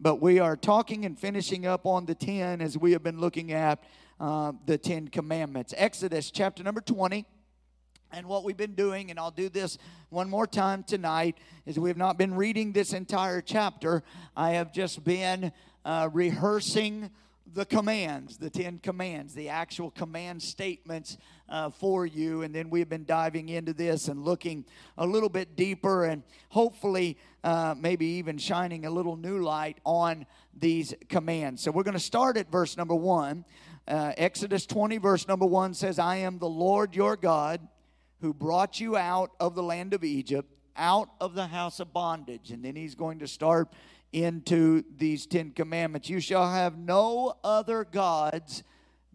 but we are talking and finishing up on the 10 as we have been looking at uh, the 10 commandments. Exodus chapter number 20. And what we've been doing, and I'll do this one more time tonight, is we have not been reading this entire chapter. I have just been uh, rehearsing the commands, the Ten Commands, the actual command statements uh, for you. And then we've been diving into this and looking a little bit deeper and hopefully uh, maybe even shining a little new light on these commands. So we're going to start at verse number one. Uh, Exodus 20, verse number one says, I am the Lord your God who brought you out of the land of Egypt, out of the house of bondage. And then he's going to start into these Ten Commandments. You shall have no other gods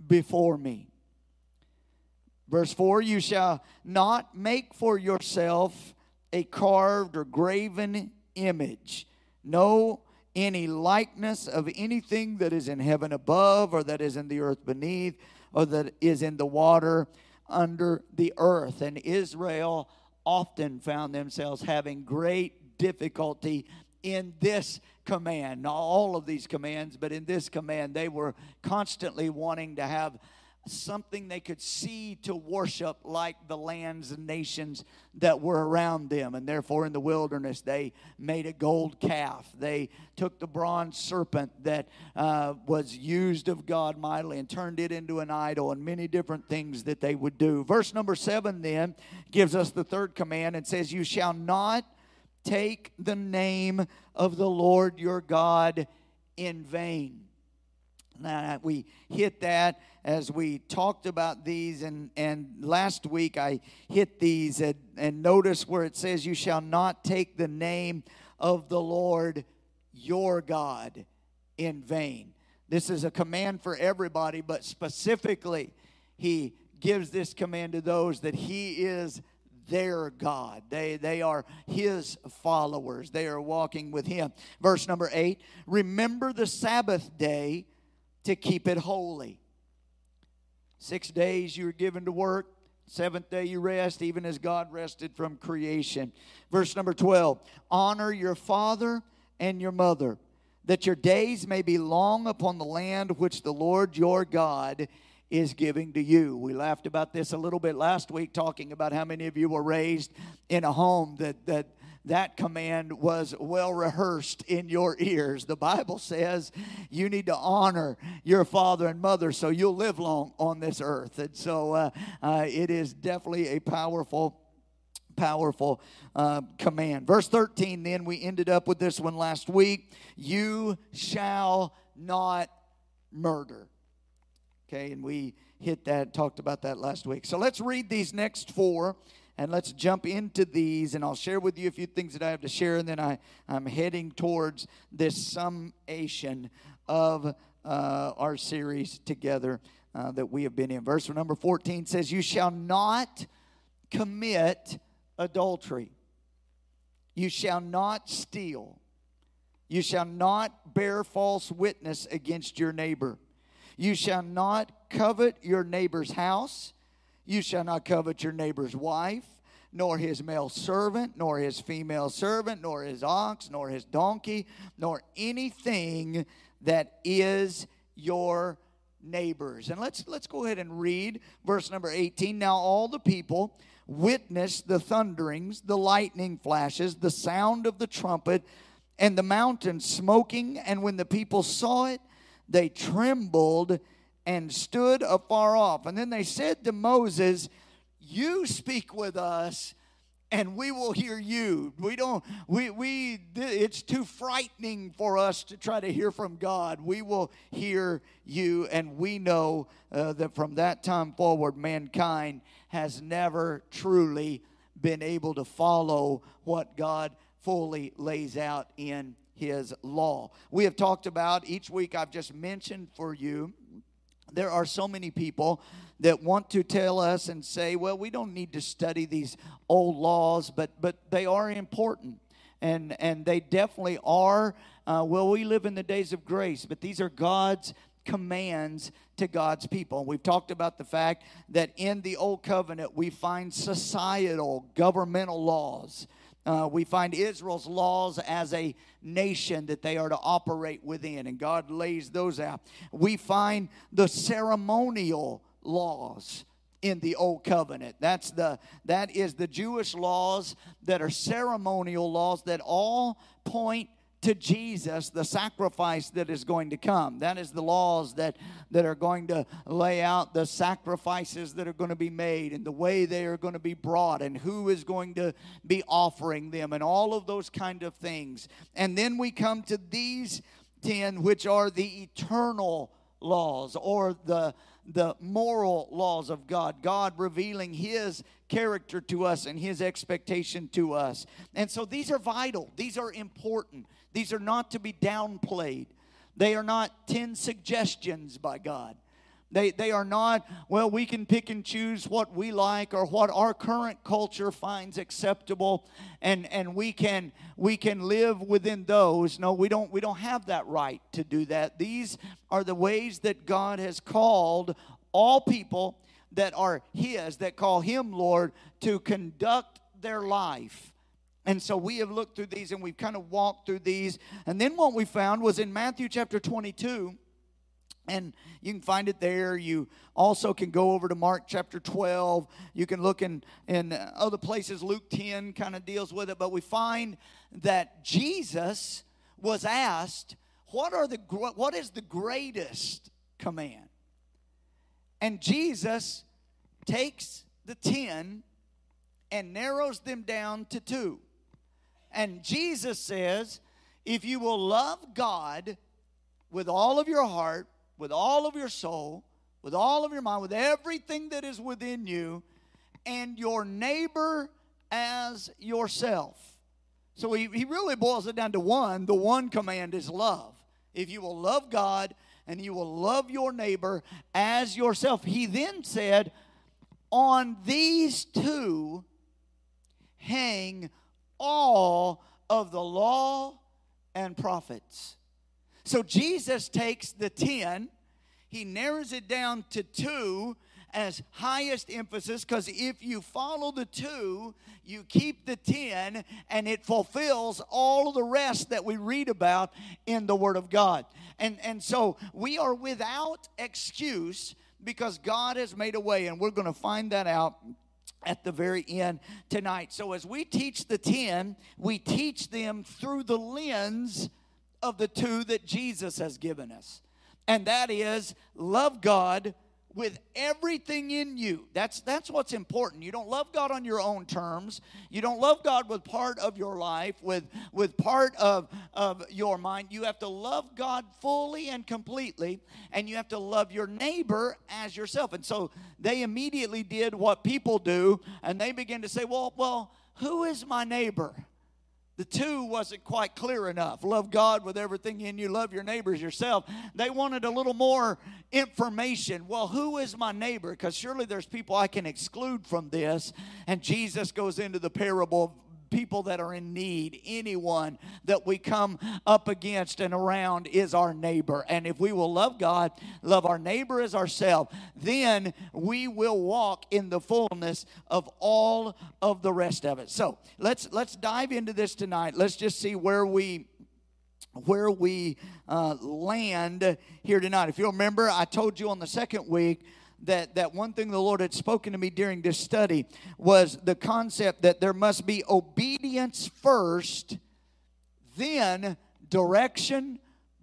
before me. Verse 4 You shall not make for yourself a carved or graven image, no any likeness of anything that is in heaven above, or that is in the earth beneath, or that is in the water under the earth. And Israel often found themselves having great difficulty in this command, not all of these commands, but in this command, they were constantly wanting to have something they could see to worship like the lands and nations that were around them. And therefore, in the wilderness, they made a gold calf. They took the bronze serpent that uh, was used of God mightily and turned it into an idol, and many different things that they would do. Verse number seven then gives us the third command and says, You shall not take the name of the Lord your God in vain. Now, we hit that as we talked about these, and, and last week I hit these, and, and notice where it says, You shall not take the name of the Lord your God in vain. This is a command for everybody, but specifically, he gives this command to those that he is their God. They, they are His followers. They are walking with Him. Verse number eight Remember the Sabbath day to keep it holy. Six days you were given to work, seventh day you rest, even as God rested from creation. Verse number 12 Honor your father and your mother, that your days may be long upon the land which the Lord your God is giving to you. We laughed about this a little bit last week, talking about how many of you were raised in a home that that that command was well rehearsed in your ears. The Bible says you need to honor your father and mother so you'll live long on this earth. And so uh, uh, it is definitely a powerful powerful uh, command. Verse 13, then we ended up with this one last week. You shall not murder. Okay, and we hit that, talked about that last week. So let's read these next four and let's jump into these and I'll share with you a few things that I have to share and then I, I'm heading towards this summation of uh, our series together uh, that we have been in. Verse number 14 says, You shall not commit adultery. You shall not steal. You shall not bear false witness against your neighbor. You shall not covet your neighbor's house. You shall not covet your neighbor's wife, nor his male servant, nor his female servant, nor his ox, nor his donkey, nor anything that is your neighbor's. And let's let's go ahead and read verse number 18. Now all the people witnessed the thunderings, the lightning flashes, the sound of the trumpet, and the mountain smoking, and when the people saw it, they trembled and stood afar off. And then they said to Moses, You speak with us and we will hear you. We don't, we, we, it's too frightening for us to try to hear from God. We will hear you, and we know uh, that from that time forward, mankind has never truly been able to follow what God fully lays out in his law. We have talked about each week, I've just mentioned for you, there are so many people that want to tell us and say, well, we don't need to study these old laws, but, but they are important. And, and they definitely are. Uh, well, we live in the days of grace, but these are God's commands to God's people. We've talked about the fact that in the Old Covenant we find societal, governmental laws Uh, we find Israel's laws as a nation that they are to operate within, and God lays those out. We find the ceremonial laws in the old covenant that's the that is the jewish laws that are ceremonial laws that all point to Jesus, the sacrifice that is going to come. That is the laws that, that are going to lay out the sacrifices that are going to be made and the way they are going to be brought and who is going to be offering them and all of those kind of things. And then we come to these 10, which are the eternal laws or the the moral laws of God, God revealing His character to us and His expectation to us. And so these are vital, these are important. These are not to be downplayed. They are not 10 suggestions by God. They, they are not, well, we can pick and choose what we like or what our current culture finds acceptable and, and we can we can live within those. No, we don't we don't have that right to do that. These are the ways that God has called all people that are his, that call him Lord, to conduct their life. And so we have looked through these and we've kind of walked through these. And then what we found was in Matthew chapter 22, and you can find it there. You also can go over to Mark chapter 12. You can look in, in other places. Luke 10 kind of deals with it. But we find that Jesus was asked, what, are the, what is the greatest command? And Jesus takes the 10 and narrows them down to two. And Jesus says, if you will love God with all of your heart, with all of your soul, with all of your mind, with everything that is within you, and your neighbor as yourself. So he, he really boils it down to one. The one command is love. If you will love God and you will love your neighbor as yourself. He then said, On these two hang all of the law and prophets. So Jesus takes the 10, he narrows it down to two as highest emphasis because if you follow the two, you keep the 10 and it fulfills all the rest that we read about in the Word of God. And, and so we are without excuse because God has made a way, and we're going to find that out at the very end tonight. So, as we teach the 10, we teach them through the lens of the two that Jesus has given us. And that is love God with everything in you. That's that's what's important. You don't love God on your own terms. You don't love God with part of your life, with with part of of your mind. You have to love God fully and completely, and you have to love your neighbor as yourself. And so they immediately did what people do, and they began to say, "Well, well, who is my neighbor?" The two wasn't quite clear enough. Love God with everything in you, love your neighbors yourself. They wanted a little more information. Well, who is my neighbor? Because surely there's people I can exclude from this. And Jesus goes into the parable people that are in need, anyone that we come up against and around is our neighbor. And if we will love God, love our neighbor as ourselves, then we will walk in the fullness of all of the rest of it. So let's let's dive into this tonight. Let's just see where we where we uh, land here tonight. If you remember, I told you on the second week that, that one thing the Lord had spoken to me during this study was the concept that there must be obedience first, then direction,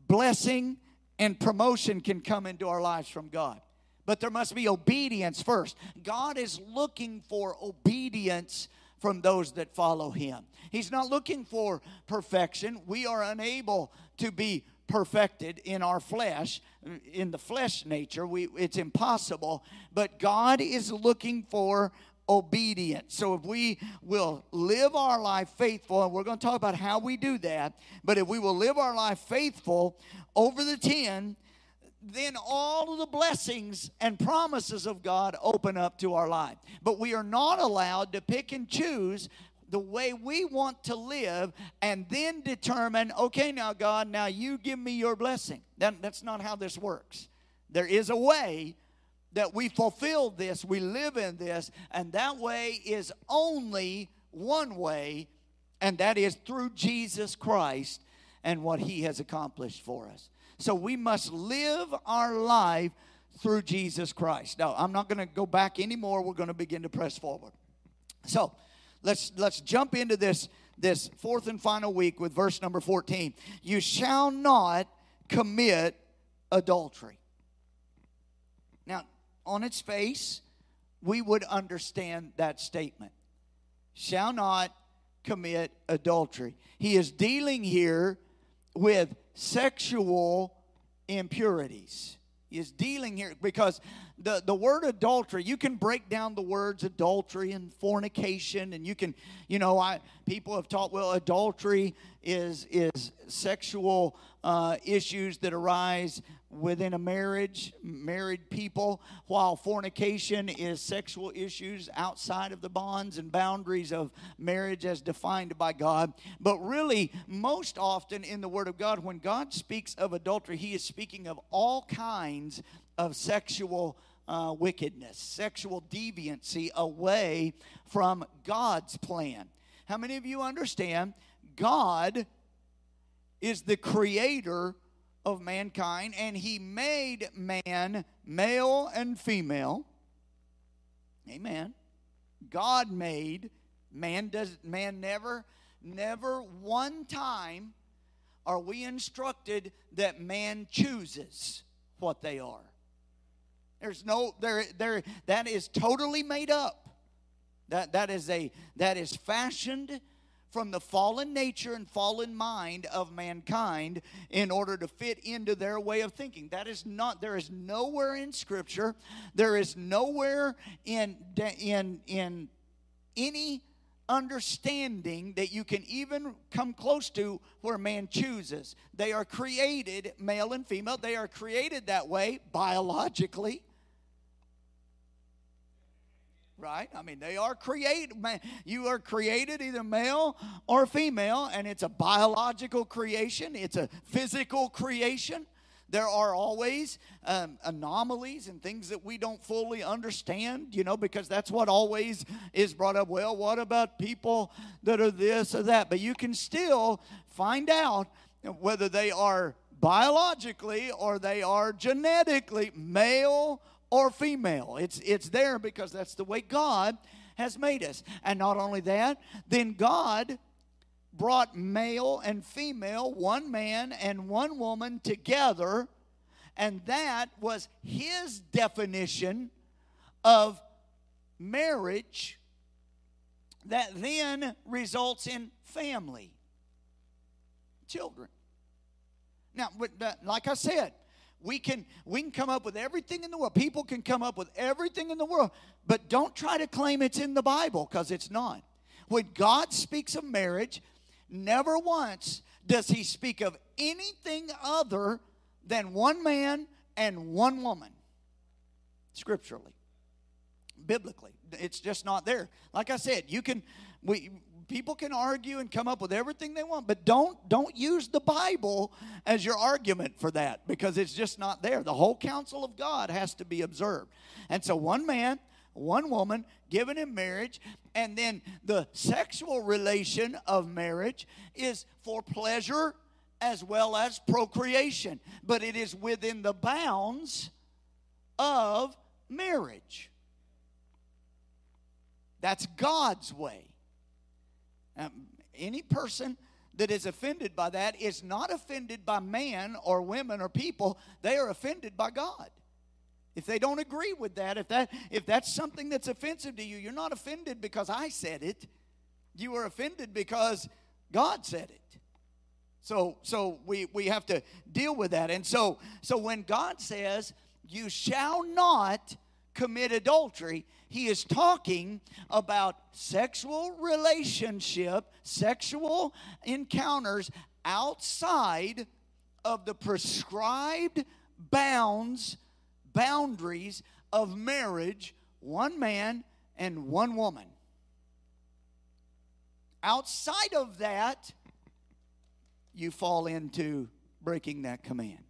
blessing, and promotion can come into our lives from God. But there must be obedience first. God is looking for obedience from those that follow Him. He's not looking for perfection. We are unable to be perfected in our flesh, in the flesh nature. We, it's impossible. But God is looking for obedience. So if we will live our life faithful, and we're going to talk about how we do that, but if we will live our life faithful over the 10, then all of the blessings and promises of God open up to our life. But we are not allowed to pick and choose the way we want to live and then determine, okay, now, God, now you give me your blessing. That, that's not how this works. There is a way that we fulfill this, we live in this, and that way is only one way, and that is through Jesus Christ and what he has accomplished for us. So we must live our life through Jesus Christ. Now, I'm not going to go back anymore. We're going to begin to press forward. So, let's let's jump into this this fourth and final week with verse number 14. You shall not commit adultery. Now, on its face, we would understand that statement. Shall not commit adultery. He is dealing here with sexual impurities. He is dealing here because the, the word adultery, you can break down the words adultery and fornication, and you can, you know, I people have taught, well, adultery is is sexual uh, issues that arise within a marriage, married people, while fornication is sexual issues outside of the bonds and boundaries of marriage as defined by God. But really, most often in the Word of God, when God speaks of adultery, He is speaking of all kinds of sexual. Uh, wickedness, sexual deviancy away from God's plan. How many of you understand God is the creator of mankind, and he made man male and female. Amen. God made man does man never never one time are we instructed that man chooses what they are. There's no there there that is totally made up. That that is a that is fashioned from the fallen nature and fallen mind of mankind in order to fit into their way of thinking. That is not, there is nowhere in Scripture, there is nowhere in, in, in any understanding that you can even come close to where man chooses. They are created, male and female, they are created that way biologically right? I mean, they are created. You are created either male or female, and it's a biological creation, it's a physical creation. There are always um, anomalies and things that we don't fully understand, you know, because that's what always is brought up. Well, what about people that are this or that? But you can still find out whether they are biologically or they are genetically male or female. It's, it's there because that's the way God has made us. And not only that, then God brought male and female, one man and one woman together, and that was his definition of marriage that then results in family, children. Now, like I said, we can we can come up with everything in the world. People can come up with everything in the world but don't try to claim it's in the bible because it's not. When god speaks of marriage never once does he speak of anything other than one man and one woman scripturally biblically. It's just not there. Like i said you can we people can argue and come up with everything they want but don't don't use the bible as your argument for that because it's just not there. The whole counsel of god has to be observed. And so one man one woman given in marriage and then the sexual relation of marriage is for pleasure as well as procreation but it is within the bounds of marriage. That's god's way um, any person that is offended by that is not offended by man or women or people, they are offended by God. If they don't agree with that, if that if that's something that's offensive to you, you're not offended because I said it. You are offended because God said it. So so we we have to deal with that. And so so when God says, "You shall not commit adultery," he is talking about sexual relationship, sexual encounters outside of the prescribed bounds, boundaries of marriage, one man and one woman. Outside of that, you fall into breaking that command.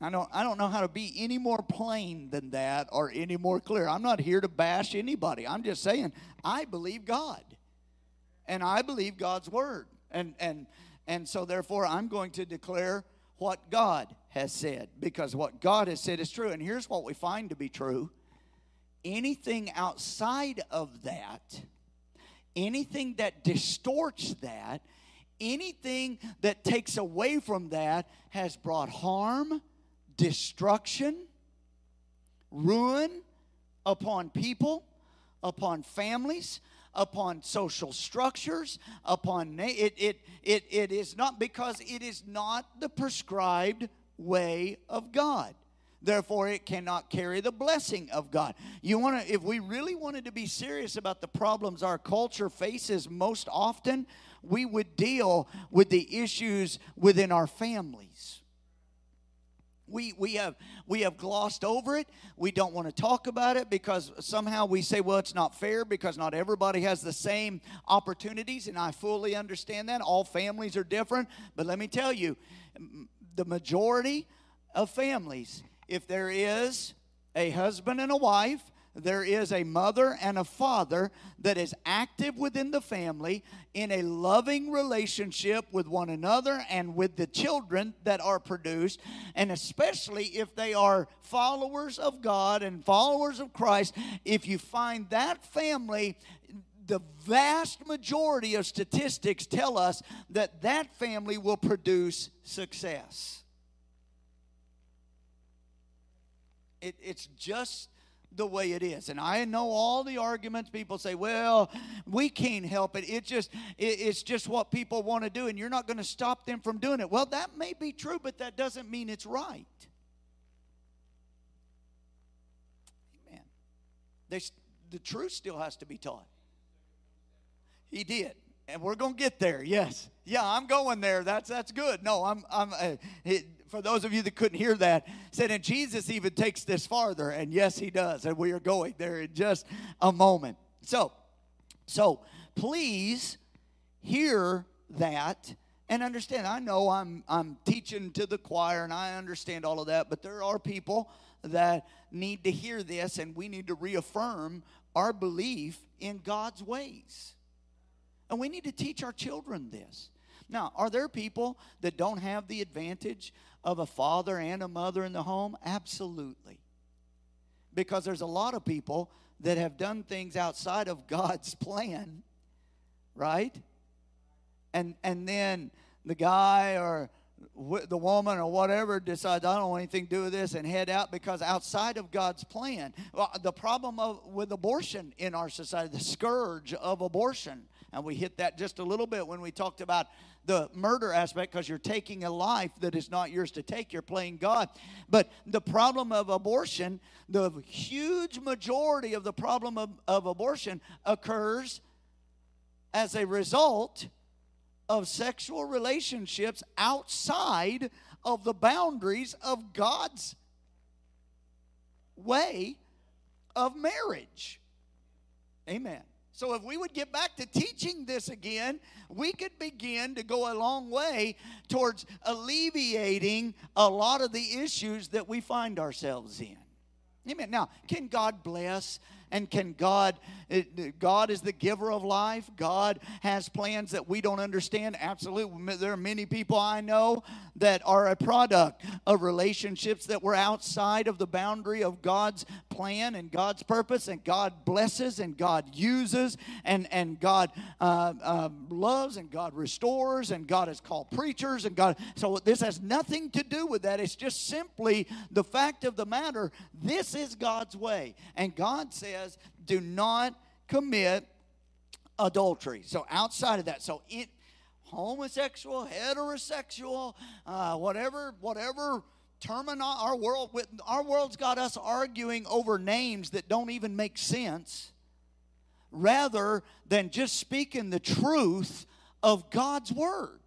I don't, I don't know how to be any more plain than that or any more clear. I'm not here to bash anybody. I'm just saying, I believe God. and I believe God's word. And and and so therefore I'm going to declare what God has said because what God has said is true. And here's what we find to be true. Anything outside of that, anything that distorts that, anything that takes away from that has brought harm, destruction, ruin upon people, upon families, upon social structures, upon it, it, it, it is not because it is not the prescribed way of God. Therefore, it cannot carry the blessing of God. You want to, if we really wanted to be serious about the problems our culture faces most often, we would deal with the issues within our families. We, we, have, we have glossed over it. We don't want to talk about it because somehow we say, well, it's not fair because not everybody has the same opportunities, and I fully understand that. All families are different. But let me tell you, the majority of families, if there is a husband and a wife there is a mother and a father that is active within the family in a loving relationship with one another and with the children that are produced, and especially if they are followers of God and followers of Christ, if you find that family the vast majority of statistics tell us that that family will produce success. It, it's just the way it is. And I know all the arguments people say, well, we can't help it. It just it, it's just what people want to do and you're not going to stop them from doing it. Well, that may be true, but that doesn't mean it's right. Amen. They, the truth still has to be taught. He did. And we're going to get there. Yes. Yeah, I'm going there. That's that's good. No, I'm I'm uh, it, for those of you that couldn't hear that, said, and Jesus even takes this farther. And yes, he does. And we are going there in just a moment. So, so please hear that and understand. I know I'm I'm teaching to the choir and I understand all of that, but there are people that need to hear this and we need to reaffirm our belief in God's ways. And we need to teach our children this. Now, are there people that don't have the advantage of a father and a mother in the home? Absolutely. Because there's a lot of people that have done things outside of God's plan, right? And and then the guy or the woman or whatever decides I don't want anything to do with this and head out because outside of God's plan. The problem of, with abortion in our society, the scourge of abortion, and we hit that just a little bit when we talked about the murder aspect because you're taking a life that is not yours to take. You're playing God. But the problem of abortion, the huge majority of the problem of, of abortion occurs as a result of sexual relationships outside of the boundaries of God's way of marriage. Amen. So, if we would get back to teaching this again, we could begin to go a long way towards alleviating a lot of the issues that we find ourselves in. Amen. Now, can God bless and can God, uh, God is the giver of life. God has plans that we don't understand. Absolutely. There are many people I know that are a product of relationships that were outside of the boundary of God's plan and God's purpose, and God blesses and God uses and, and God uh, uh, loves and God restores and God has called preachers and God. So this has nothing to do with that. It's just simply the fact of the matter. This is God's way. And God says, says, do not commit adultery. So outside of that, so it homosexual, heterosexual, uh, whatever, whatever terminal our world our world's got us arguing over names that don't even make sense rather than just speaking the truth of God's word.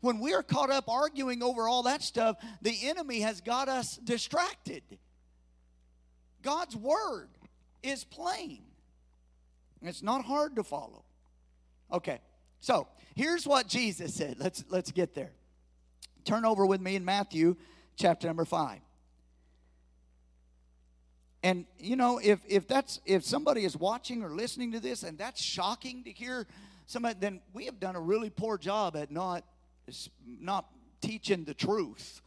When we are caught up arguing over all that stuff, the enemy has got us distracted. God's word is plain. It's not hard to follow. Okay, so here's what Jesus said. Let's let's get there. Turn over with me in Matthew chapter number five. And you know, if if that's if somebody is watching or listening to this and that's shocking to hear somebody, then we have done a really poor job at not, not teaching the truth.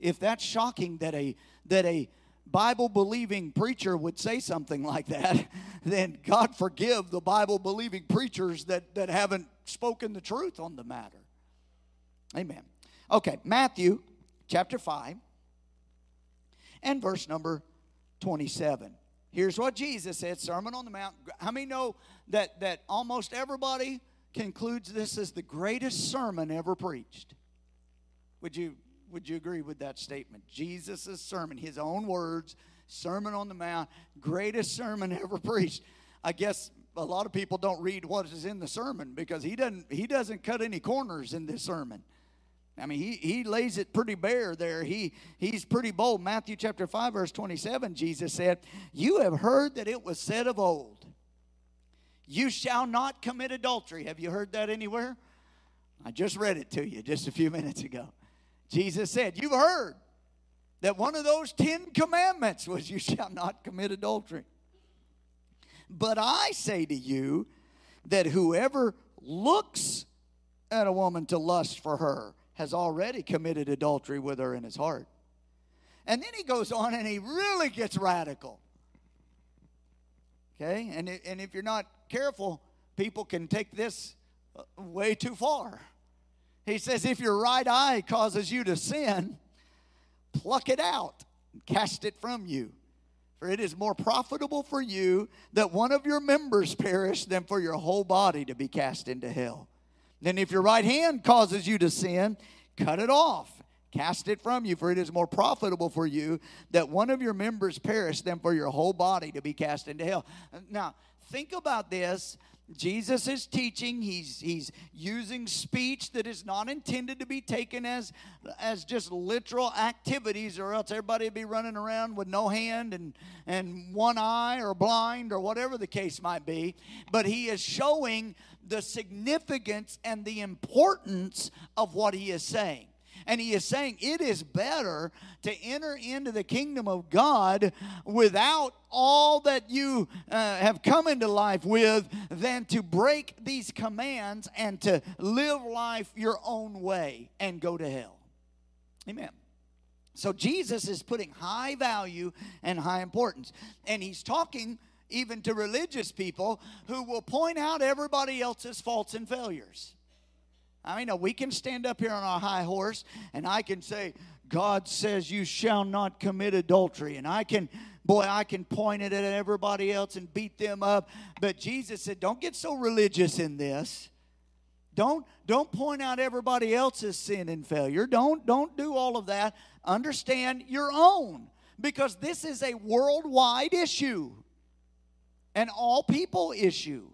If that's shocking that a that a Bible believing preacher would say something like that, then God forgive the Bible believing preachers that, that haven't spoken the truth on the matter. Amen. Okay, Matthew chapter 5 and verse number 27. Here's what Jesus said Sermon on the Mount. How many know that, that almost everybody concludes this as the greatest sermon ever preached? Would you would you agree with that statement? Jesus' sermon, his own words, Sermon on the Mount, greatest sermon ever preached. I guess a lot of people don't read what is in the sermon because he doesn't he doesn't cut any corners in this sermon. I mean, he, he lays it pretty bare there. He, he's pretty bold. Matthew chapter 5, verse 27, Jesus said, You have heard that it was said of old, You shall not commit adultery. Have you heard that anywhere? I just read it to you just a few minutes ago. Jesus said, You've heard that one of those Ten Commandments was, You shall not commit adultery. But I say to you that whoever looks at a woman to lust for her has already committed adultery with her in his heart. And then he goes on and he really gets radical. Okay? And, and if you're not careful, people can take this uh, way too far. He says, if your right eye causes you to sin, pluck it out and cast it from you. For it is more profitable for you that one of your members perish than for your whole body to be cast into hell. Then, if your right hand causes you to sin, cut it off, cast it from you, for it is more profitable for you that one of your members perish than for your whole body to be cast into hell. Now, think about this Jesus is teaching. He's, he's using speech that is not intended to be taken as, as just literal activities, or else everybody would be running around with no hand and, and one eye or blind or whatever the case might be. But he is showing the significance and the importance of what he is saying. And he is saying it is better to enter into the kingdom of God without all that you uh, have come into life with than to break these commands and to live life your own way and go to hell. Amen. So Jesus is putting high value and high importance. And he's talking even to religious people who will point out everybody else's faults and failures. I mean, we can stand up here on our high horse and I can say, God says you shall not commit adultery. And I can, boy, I can point it at everybody else and beat them up. But Jesus said, don't get so religious in this. Don't, don't point out everybody else's sin and failure. Don't, don't do all of that. Understand your own. Because this is a worldwide issue. An all people issue.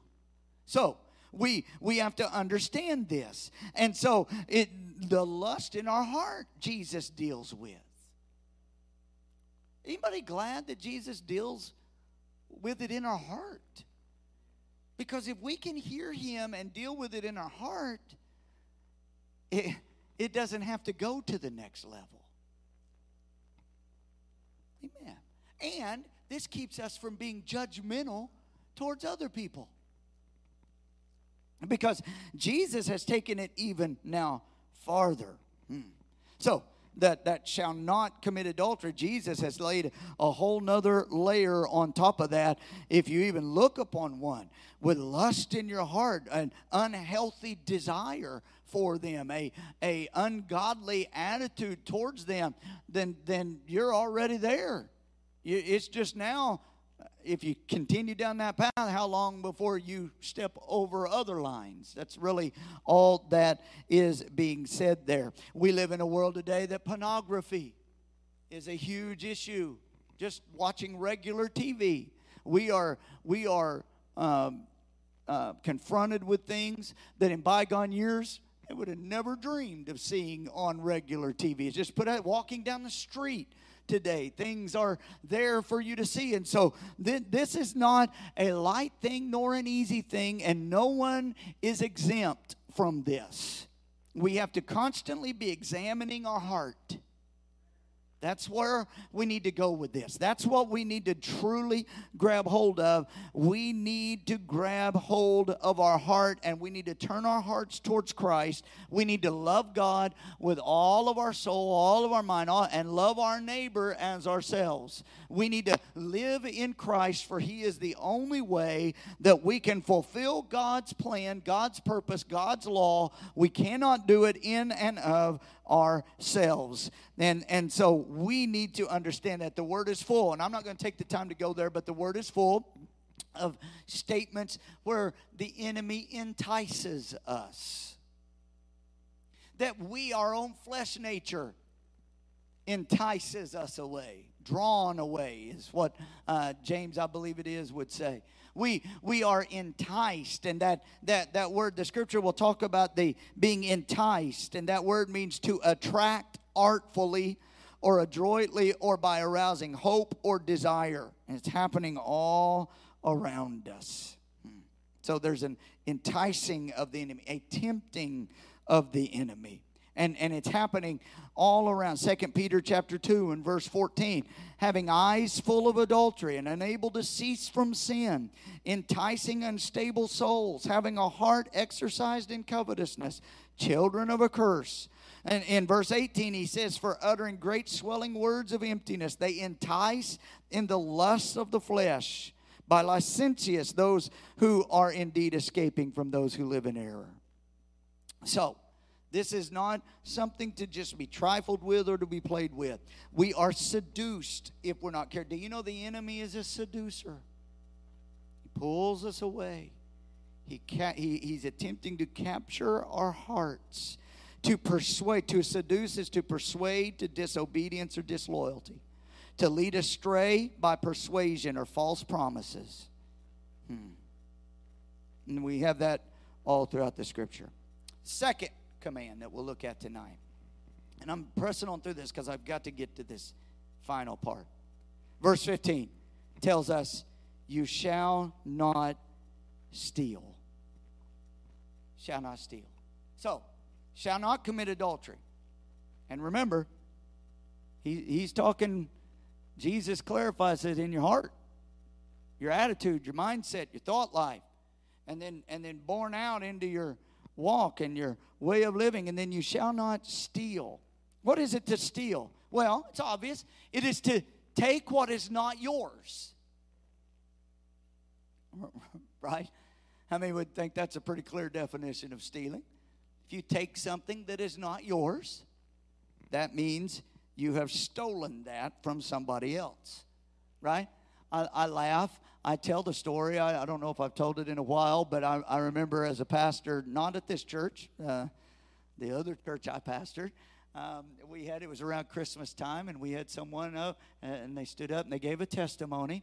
So, we we have to understand this. And so it the lust in our heart Jesus deals with. Anybody glad that Jesus deals with it in our heart? Because if we can hear him and deal with it in our heart, it, it doesn't have to go to the next level. Amen. And this keeps us from being judgmental towards other people. Because Jesus has taken it even now farther. Hmm. So, that, that shall not commit adultery. Jesus has laid a whole nother layer on top of that. If you even look upon one with lust in your heart, an unhealthy desire for them, a, a ungodly attitude towards them, then, then you're already there. It's just now if you continue down that path, how long before you step over other lines? That's really all that is being said there. We live in a world today that pornography is a huge issue. Just watching regular TV, we are we are um, uh, confronted with things that in bygone years I would have never dreamed of seeing on regular TV. It's just put out walking down the street today. Things are there for you to see. And so th- this is not a light thing nor an easy thing, and no one is exempt from this. We have to constantly be examining our heart. That's where we need to go with this. That's what we need to truly grab hold of. We need to grab hold of our heart and we need to turn our hearts towards Christ. We need to love God with all of our soul, all of our mind, and love our neighbor as ourselves. We need to live in Christ, for He is the only way that we can fulfill God's plan, God's purpose, God's law. We cannot do it in and of ourselves. And, and so we need to understand that the word is full. And I'm not going to take the time to go there, but the word is full of statements where the enemy entices us. That we, our own flesh nature, entices us away, drawn away, is what uh, James, I believe it is, would say. We we are enticed and that that that word the scripture will talk about the being enticed and that word means to attract artfully or adroitly or by arousing hope or desire. And it's happening all around us. Hmm. so there's an enticing of the enemy a tempting of the enemy and, and it's happening all around. Second peter chapter 2 and verse 14 having eyes full of adultery and unable to cease from sin enticing unstable souls having a heart exercised in covetousness children of a curse. And in verse 18 he says for uttering great swelling words of emptiness they entice in the lust of the flesh by licentious those who are indeed escaping from those who live in error. So this is not something to just be trifled with or to be played with. We are seduced if we're not careful. Do you know the enemy is a seducer? He pulls us away. He, ca- he he's attempting to capture our hearts. To persuade, to seduce is to persuade to disobedience or disloyalty. To lead astray by persuasion or false promises. Hmm. And we have that all throughout the scripture. Second, command that we'll look at tonight. And I'm pressing on through this because I've got to get to this final part. Verse 15 tells us, You shall not steal. Shall not steal. So, shall not commit adultery. And remember, he, he's talking, Jesus clarifies it in your heart, your attitude, your mindset, your thought life, and then and then born out into your walk and your way of living, and then you shall not steal. What is it to steal? Well, it's obvious. It is to take what is not yours. right? How many would think that's a pretty clear definition of stealing? If you take something that is not yours, that means you have stolen that from somebody else. Right? I, I laugh I tell the story. I, I, don't know if I've told it in a while, but I, I remember as a pastor, not at this church, uh, the other church I pastored. Um, we had it was around Christmas time, and we had someone up, and they stood up and they gave a testimony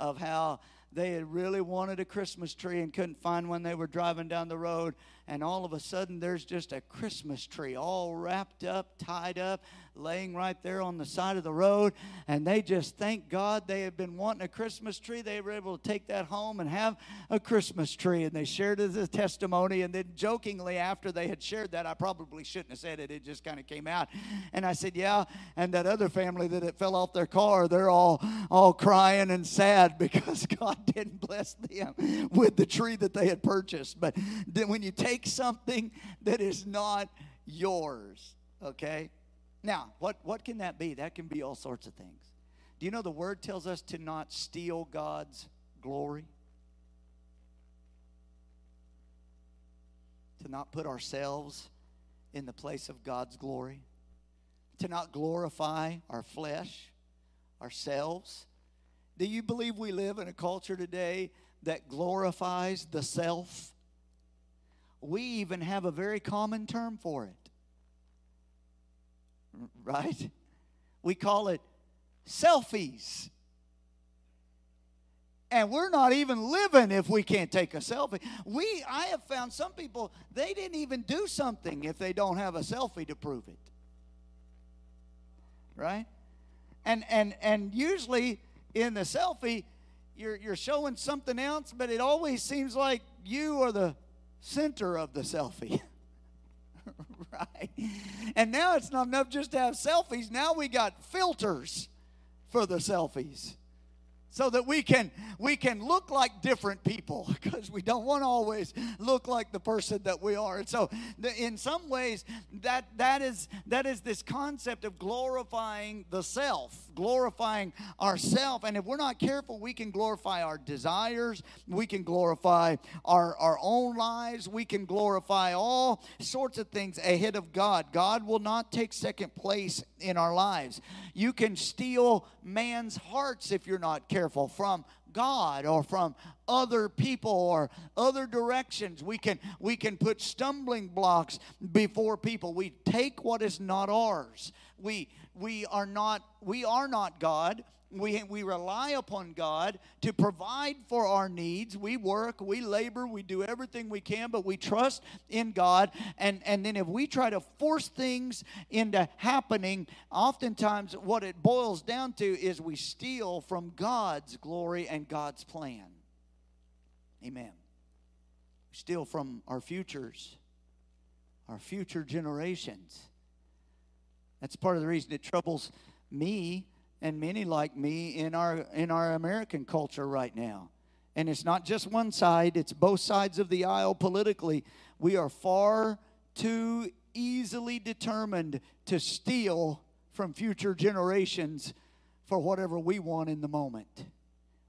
of how they had really wanted a Christmas tree and couldn't find one. They were driving down the road, and all of a sudden, there's just a Christmas tree all wrapped up, tied up, laying right there on the side of the road. And they just thank God they had been wanting a Christmas tree. They were able to take that home and have a Christmas tree. And they shared a testimony. And then, jokingly, after they had shared that, I probably shouldn't have said it, it just kind of came out. And I said, Yeah. And that other family that it fell off their car, they're all, all crying and sad because God didn't bless them with the tree that they had purchased. But when you take something that is not yours, okay? Now, what, what can that be? That can be all sorts of things. Do you know the word tells us to not steal God's glory? To not put ourselves in the place of God's glory? To not glorify our flesh, ourselves? Do you believe we live in a culture today that glorifies the self? We even have a very common term for it. Right? We call it selfies. And we're not even living if we can't take a selfie. We I have found some people they didn't even do something if they don't have a selfie to prove it. Right? And and and usually in the selfie, you're, you're showing something else, but it always seems like you are the center of the selfie. right? And now it's not enough just to have selfies. Now we got filters for the selfies so that we can we can look like different people because we don't want to always look like the person that we are. And so in some ways that that is that is this concept of glorifying the self glorifying ourself. And if we're not careful we can glorify our desires we can glorify our our own lives we can glorify all sorts of things ahead of god. God will not take second place in our lives. You can steal man's hearts if you're not careful from God or from other people or other directions. We can we can put stumbling blocks before people. We take what is not ours. We we are not we are not God we, we rely upon God to provide for our needs. We work, we labor, we do everything we can, but we trust in God. And, and then if we try to force things into happening, oftentimes what it boils down to is we steal from God's glory and God's plan. Amen. We steal from our futures, our future generations. That's part of the reason it troubles me and many like me in our in our American culture right now. And it's not just one side, it's both sides of the aisle politically. We are far too easily determined to steal from future generations for whatever we want in the moment.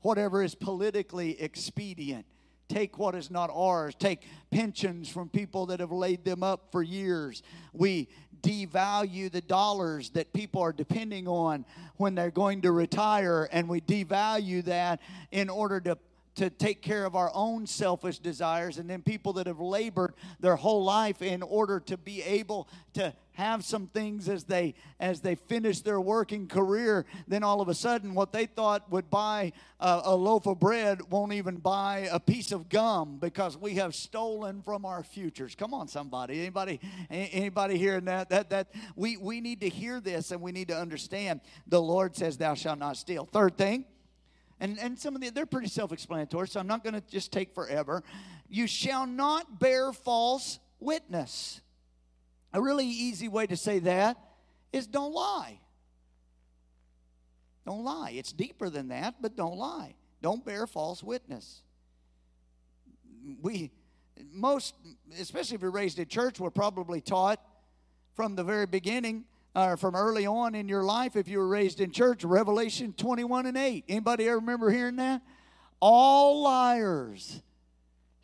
Whatever is politically expedient. Take what is not ours. Take pensions from people that have laid them up for years. We devalue the dollars that people are depending on when they're going to retire, and we devalue that in order to to take care of our own selfish desires and then people that have labored their whole life in order to be able to have some things as they as they finish their working career then all of a sudden what they thought would buy a, a loaf of bread won't even buy a piece of gum because we have stolen from our futures. Come on somebody. Anybody anybody hearing that that that? We we need to hear this and we need to understand. The lord says thou shalt not steal. Third thing and, and some of the, they're pretty self explanatory, so I'm not going to just take forever. You shall not bear false witness. A really easy way to say that is don't lie. Don't lie. It's deeper than that, but don't lie. Don't bear false witness. We, most, especially if you're raised in church, we're probably taught from the very beginning or from early on in your life if you were raised in church revelation 21 and 8 anybody ever remember hearing that? All liars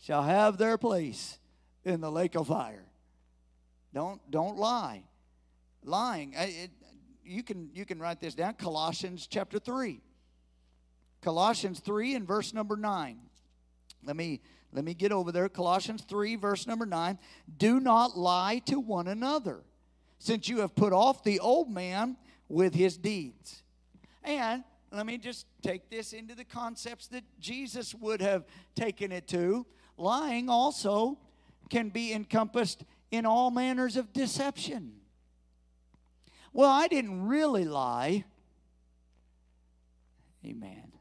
shall have their place in the lake of fire. Don't don't lie. Lying. It, you can you can write this down. Colossians chapter 3 colossians 3 and verse number 9 let me let me get over there. Colossians 3 verse number 9 do not lie to one another since you have put off the old man with his deeds. And let me just take this into the concepts that Jesus would have taken it to. Lying also can be encompassed in all manners of deception. Well, I didn't really lie. Amen.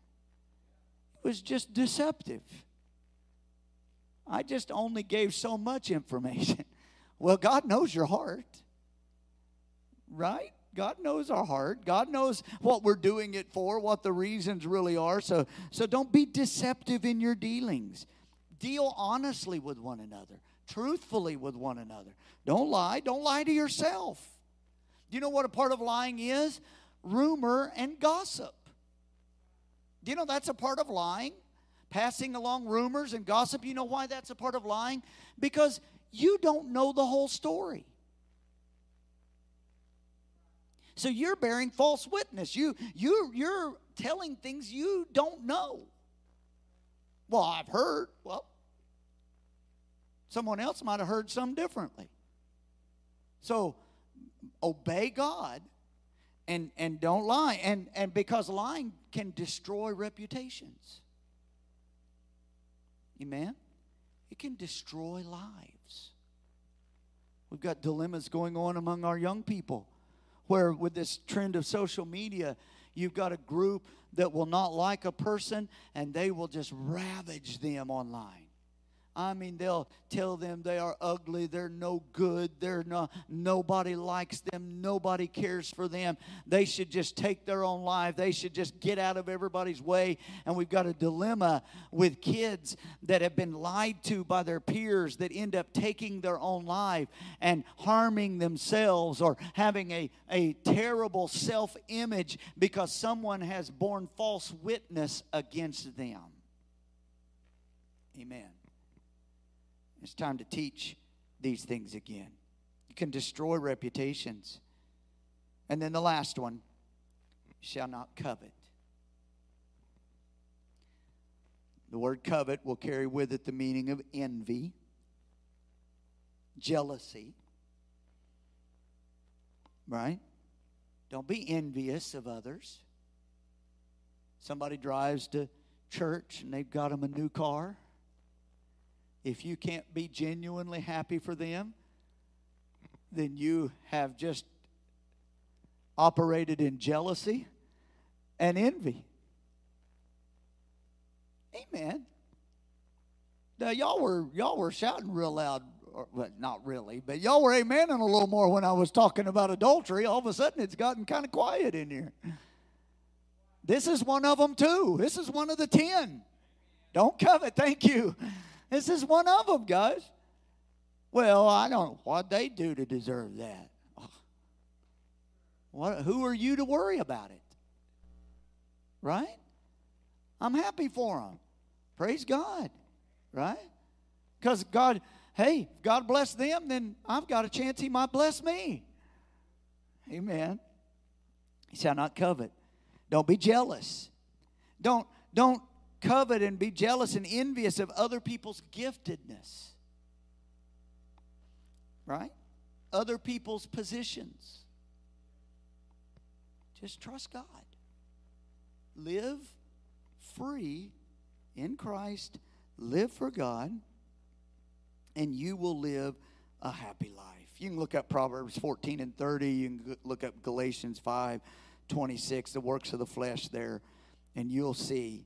It was just deceptive. I just only gave so much information. Well, God knows your heart right? God knows our heart. God knows what we're doing it for, what the reasons really are. So, so don't be deceptive in your dealings. Deal honestly with one another, truthfully with one another. Don't lie. Don't lie to yourself. Do you know what a part of lying is? Rumor and gossip. Do you know that's a part of lying? Passing along rumors and gossip. You know why that's a part of lying? Because you don't know the whole story. So you're bearing false witness. You, you, you're telling things you don't know. Well, I've heard. Well, someone else might have heard some differently. So obey God and, and don't lie. And, and because lying can destroy reputations. Amen? It can destroy lives. We've got dilemmas going on among our young people where with this trend of social media, you've got a group that will not like a person and they will just ravage them online. I mean, they'll tell them they are ugly, they're no good, they're no, nobody likes them, nobody cares for them. They should just take their own life, they should just get out of everybody's way. And we've got a dilemma with kids that have been lied to by their peers that end up taking their own life and harming themselves or having a, a terrible self image because someone has borne false witness against them. Amen. It's time to teach these things again. You can destroy reputations. And then the last one shall not covet. The word covet will carry with it the meaning of envy, jealousy. Right? Don't be envious of others. Somebody drives to church and they've got them a new car if you can't be genuinely happy for them, then you have just operated in jealousy and envy. Amen. Now y'all were y'all were shouting real loud, or, not really, but y'all were amening a little more when I was talking about adultery. All of a sudden, it's gotten kind of quiet in here. This is one of them too. This is one of the ten. Don't covet. Thank you. This is one of them, guys. Well, I don't know what they do to deserve that. What, who are you to worry about it? Right? I'm happy for them. Praise God. Right? Because God, hey, God bless them, then I've got a chance He might bless me. Amen. He shall not covet. Don't be jealous. Don't don't covet and be jealous and envious of other people's giftedness. Right? Other people's positions. Just trust God. Live free in Christ, live for God, and you will live a happy life. You can look up Proverbs 14 and 30. You can look up Galatians 5 26, the works of the flesh there, and you'll see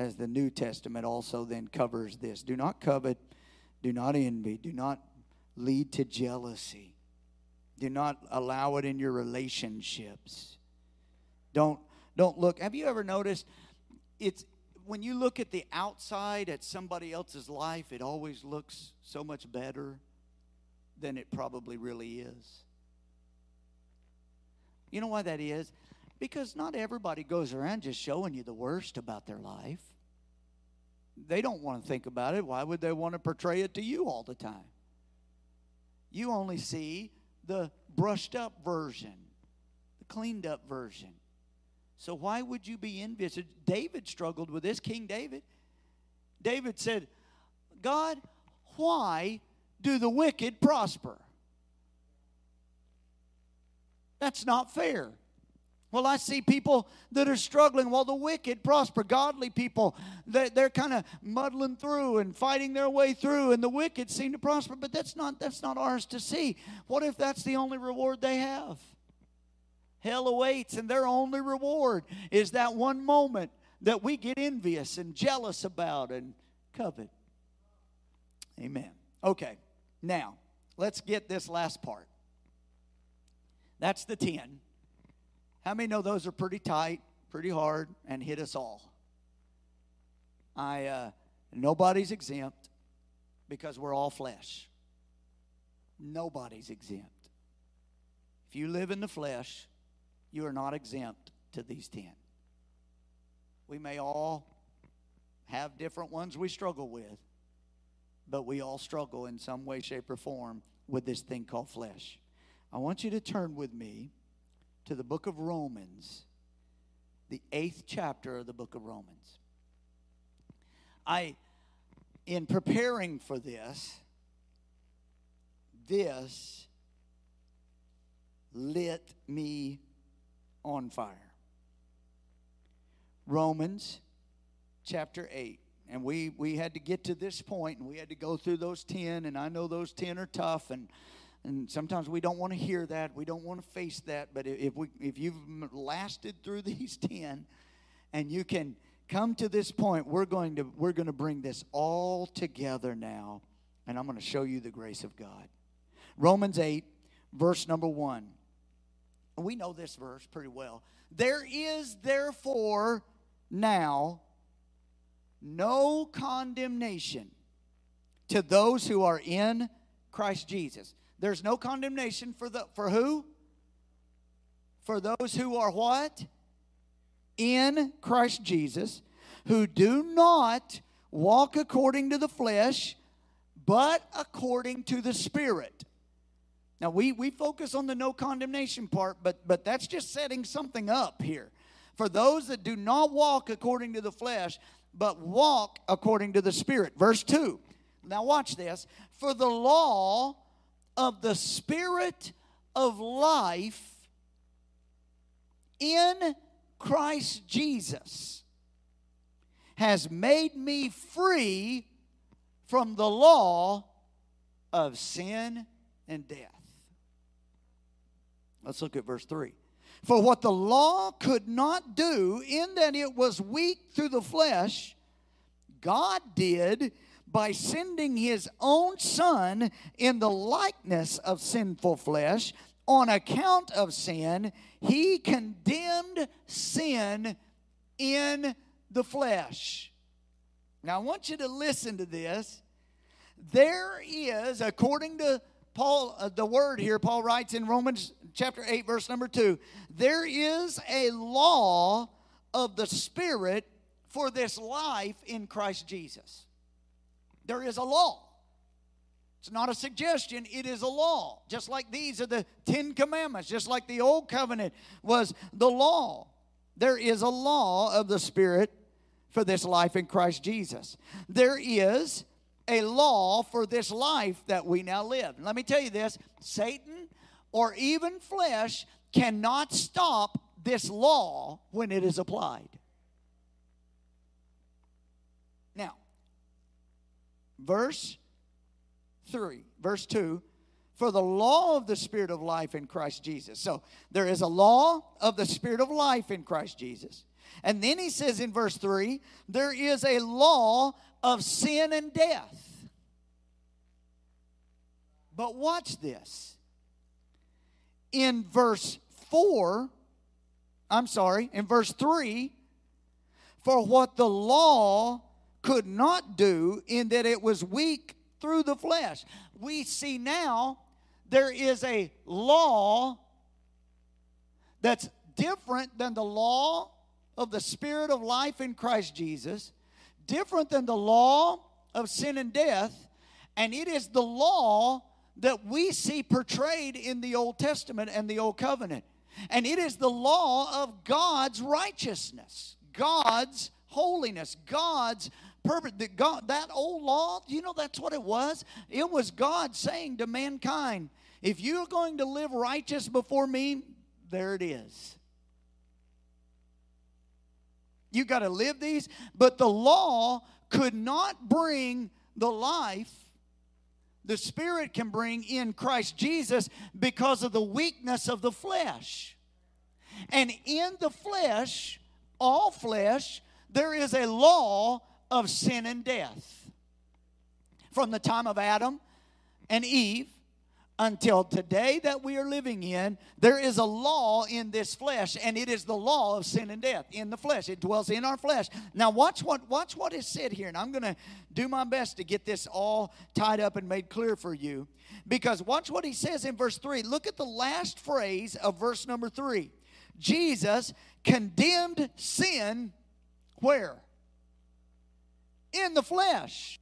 as the New Testament also then covers this. Do not covet, do not envy, do not lead to jealousy. Do not allow it in your relationships. Don't don't look. Have you ever noticed it's when you look at the outside at somebody else's life, it always looks so much better than it probably really is. You know why that is? Because not everybody goes around just showing you the worst about their life. They don't want to think about it. Why would they want to portray it to you all the time? You only see the brushed up version, the cleaned up version. So why would you be envious? David struggled with this, King David. David said, God, why do the wicked prosper? That's not fair. Well, I see people that are struggling while the wicked prosper. Godly people, they're kind of muddling through and fighting their way through, and the wicked seem to prosper. But that's not, that's not ours to see. What if that's the only reward they have? Hell awaits, and their only reward is that one moment that we get envious and jealous about and covet. Amen. Okay, now let's get this last part. That's the 10. How many know those are pretty tight, pretty hard, and hit us all? I uh, nobody's exempt because we're all flesh. Nobody's exempt. If you live in the flesh, you are not exempt to these ten. We may all have different ones we struggle with, but we all struggle in some way, shape, or form with this thing called flesh. I want you to turn with me to the book of Romans, the eighth chapter of the book of Romans. I, in preparing for this, this lit me on fire. Romans chapter 8. And we, we had to get to this point and we had to go through those 10. And I know those 10 are tough. And and sometimes we don't want to hear that we don't want to face that but if we if you've lasted through these 10 and you can come to this point, we're going to we're going to bring this all together now, and I'm going to show you the grace of God. Romans 8, verse number 1. We know this verse pretty well. There is therefore now no condemnation to those who are in Christ Jesus. There's no condemnation for the for who? For those who are what? In Christ Jesus, who do not walk according to the flesh, but according to the Spirit. Now we, we focus on the no condemnation part, but but that's just setting something up here. For those that do not walk according to the flesh, but walk according to the Spirit. Verse 2. Now watch this. For the law of the Spirit of life in Christ Jesus has made me free from the law of sin and death. Let's look at verse 3. For what the law could not do, in that it was weak through the flesh, God did by sending his own Son in the likeness of sinful flesh. On account of sin, he condemned sin in the flesh. Now, I want you to listen to this. There is, according to Paul, uh, the word here, Paul writes in Romans chapter 8, verse number 2, there is a law of the Spirit for this life in Christ Jesus. There is a law. It's not a suggestion, it is a law. Just like these are the Ten Commandments, just like the Old Covenant was the law. There is a law of the Spirit for this life in Christ Jesus. There is a law for this life that we now live. Let me tell you this Satan or even flesh cannot stop this law when it is applied. Now, verse 3, verse 2 for the law of the Spirit of life in Christ Jesus. So there is a law of the Spirit of life in Christ Jesus. And then he says in verse 3 there is a law of sin and death. But watch this. In verse 4, I'm sorry, in verse 3, for what the law could not do, in that it was weak through the flesh. We see now there is a law that's different than the law of the Spirit of life in Christ Jesus, different than the law of sin and death, and it is the law that we see portrayed in the Old Testament and the Old Covenant. And it is the law of God's righteousness, God's holiness, God's purpose. That, God, that old law, you know, that's what it was. It was God saying to mankind, if you're going to live righteous before me, there it is. You got to live these, but the law could not bring the life the Spirit can bring in Christ Jesus because of the weakness of the flesh. And in the flesh, all flesh, there is a law of sin and death. From the time of Adam and Eve until today that we are living in, there is a law in this flesh, and it is the law of sin and death in the flesh. It dwells in our flesh. Now, watch what watch what is said here, and I'm going to do my best to get this all tied up and made clear for you. Because watch what he says in verse 3. Look at the last phrase of verse number 3. Jesus condemned sin where? In the flesh.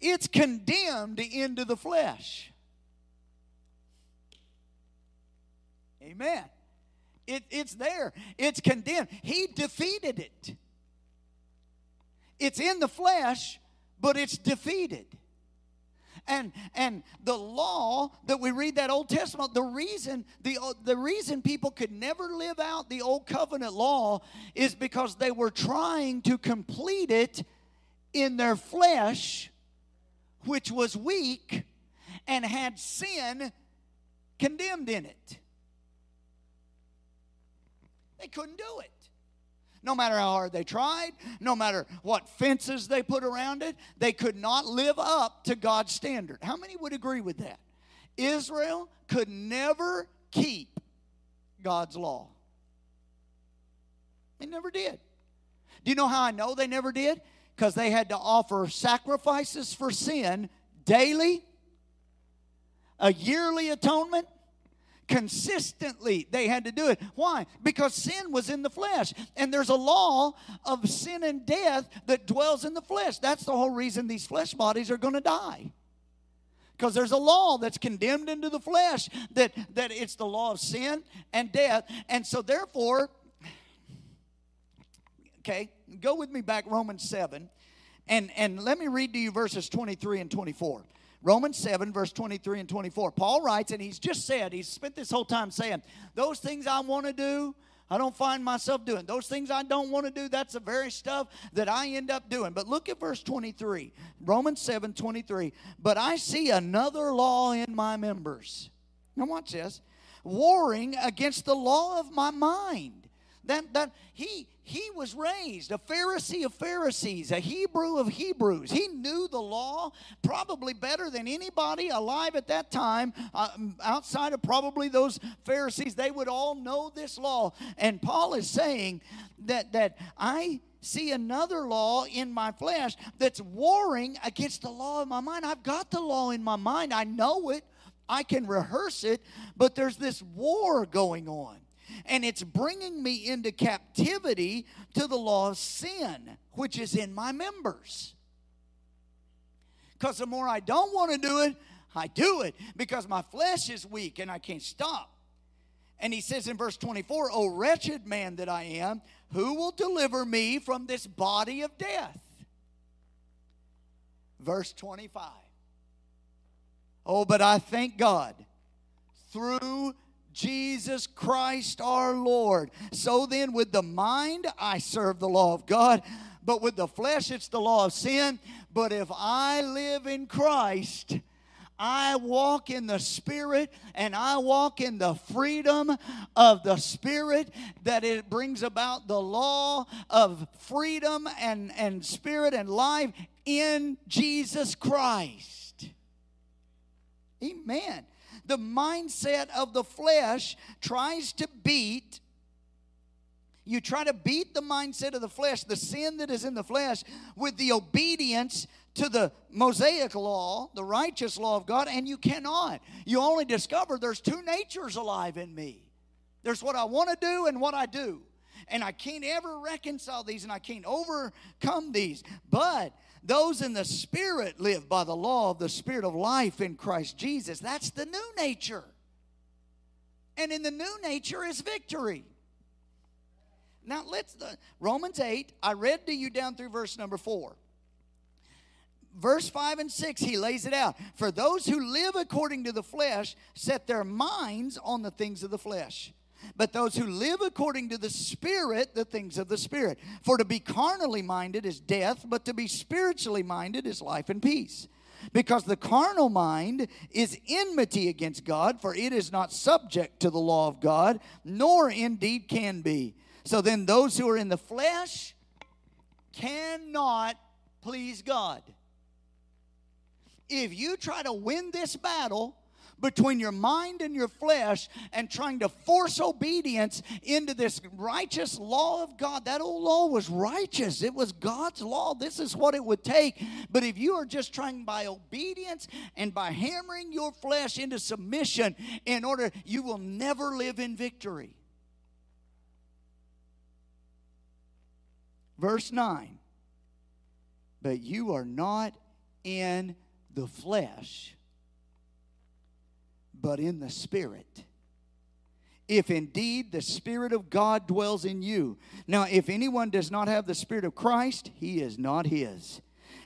It's condemned into the flesh. Amen. It, it's there, it's condemned. He defeated it. It's in the flesh, but it's defeated. And and the law that we read that Old Testament, the reason the uh, the reason people could never live out the old covenant law is because they were trying to complete it in their flesh, which was weak and had sin condemned in it. They couldn't do it. No matter how hard they tried, no matter what fences they put around it, they could not live up to God's standard. How many would agree with that? Israel could never keep God's law. They never did. Do you know how I know they never did? Because they had to offer sacrifices for sin daily, a yearly atonement, consistently they had to do it. Why? Because sin was in the flesh and there's a law of sin and death that dwells in the flesh. That's the whole reason these flesh bodies are going to die. Because there's a law that's condemned into the flesh that that it's the law of sin and death and so therefore okay go with me back romans 7 and and let me read to you verses 23 and 24 Romans 7, verse 23 and 24. Paul writes, and he's just said, he's spent this whole time saying, Those things I want to do, I don't find myself doing. Those things I don't want to do, that's the very stuff that I end up doing. But look at verse 23. Romans 7, 23. But I see another law in my members. Now watch this. Warring against the law of my mind. That, that he he was raised a Pharisee of Pharisees, a Hebrew of Hebrews. He knew the law probably better than anybody alive at that time, uh, outside of probably those Pharisees. They would all know this law. And Paul is saying that, that I see another law in my flesh that's warring against the law of my mind. I've got the law in my mind, I know it, I can rehearse it, but there's this war going on and it's bringing me into captivity to the law of sin, which is in my members. Because the more I don't want to do it, I do it because my flesh is weak and I can't stop. And he says in verse 24, O wretched man that I am, who will deliver me from this body of death? Verse 25. Oh, but I thank God through Jesus Christ our Lord. So then, with the mind, I serve the law of God, but with the flesh, it's the law of sin. But if I live in Christ, I walk in the Spirit and I walk in the freedom of the Spirit that it brings about the law of freedom and, and spirit and life in Jesus Christ. Amen the mindset of the flesh tries to beat you try to beat the mindset of the flesh, the sin that is in the flesh, with the obedience to the Mosaic law, the righteous law of God, and you cannot. You only discover there's two natures alive in me there's what I want to do and what I do. And I can't ever reconcile these and I can't overcome these. But those in the Spirit live by the law of the Spirit of life in Christ Jesus. That's the new nature. And in the new nature is victory. Now let's the Romans 8, I read to you down through verse number 4. Verse 5 and 6, he lays it out. For those who live according to the flesh set their minds on the things of the flesh but those who live according to the Spirit, the things of the Spirit. For to be carnally minded is death, but to be spiritually minded is life and peace. Because the carnal mind is enmity against God, for it is not subject to the law of God, nor indeed can be. So then, those who are in the flesh cannot please God. If you try to win this battle, between your mind and your flesh and trying to force obedience into this righteous law of God. That old law was righteous, it was God's law. This is what it would take. But if you are just trying by obedience and by hammering your flesh into submission in order, you will never live in victory. Verse 9. But you are not in the flesh but in the Spirit. If indeed the Spirit of God dwells in you. Now, if anyone does not have the Spirit of Christ, he is not his.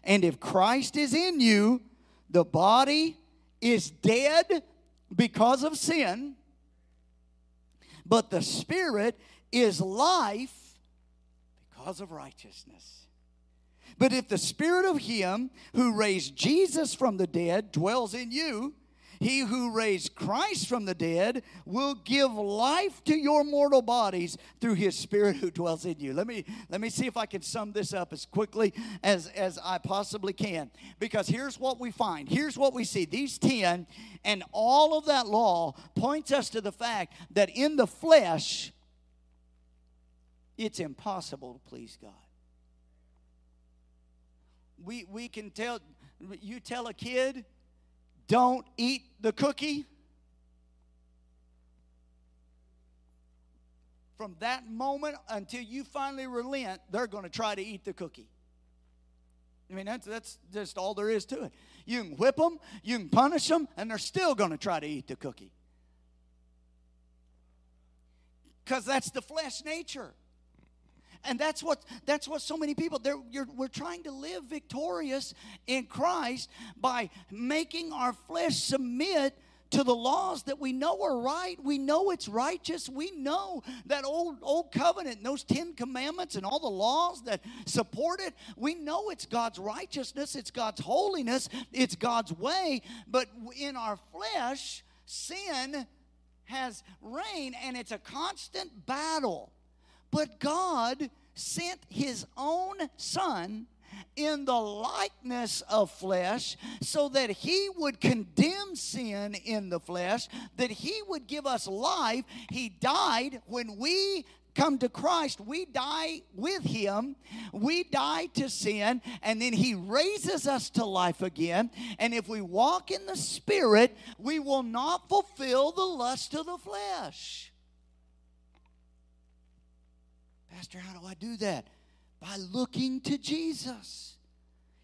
And if Christ is in you, the body is dead because of sin, but the Spirit is life because of righteousness. But if the Spirit of Him who raised Jesus from the dead dwells in you, He who raised Christ from the dead will give life to your mortal bodies through his spirit who dwells in you. Let me let me see if I can sum this up as quickly as, as I possibly can. Because here's what we find. Here's what we see. These 10 and all of that law points us to the fact that in the flesh, it's impossible to please God. We, we can tell, you tell a kid, don't eat the cookie. From that moment until you finally relent, they're going to try to eat the cookie. I mean, that's, that's just all there is to it. You can whip them, you can punish them, and they're still going to try to eat the cookie. Because that's the flesh nature. And that's what that's what so many people they're we're trying to live victorious in Christ by making our flesh submit to the laws that we know are right. We know it's righteous. We know that old old covenant, and those 10 commandments and all the laws that support it, we know it's God's righteousness, it's God's holiness, it's God's way, but in our flesh, sin has reign and it's a constant battle. But God sent his own son in the likeness of flesh so that he would condemn sin in the flesh, that he would give us life. He died when we come to Christ, we die with Him. We die to sin, and then He raises us to life again. And if we walk in the Spirit, we will not fulfill the lust of the flesh. Pastor, how do I do that? By looking to Jesus.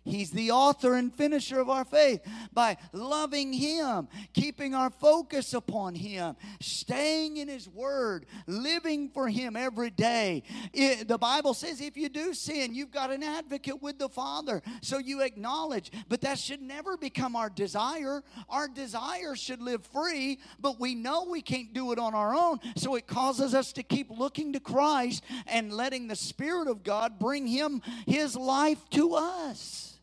He's the author and finisher of our faith. By loving Him, keeping our focus upon Him, staying in His Word, living for Him every day. It, the Bible says if you do sin, you've got an advocate with the Father. So you acknowledge, but that should never become our desire. Our desire should live free, but we know we can't do it on our own. So it causes us to keep looking to Christ and letting the Spirit of God bring Him His life to us.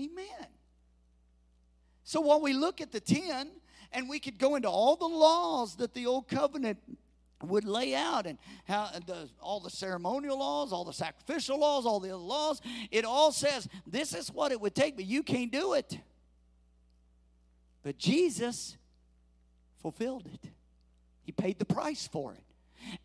Amen. So while we look at the 10, and we could go into all the laws that the old covenant would lay out and how the, all the ceremonial laws, all the sacrificial laws, all the other laws, it all says this is what it would take, but you can't do it. But Jesus fulfilled it. He paid the price for it.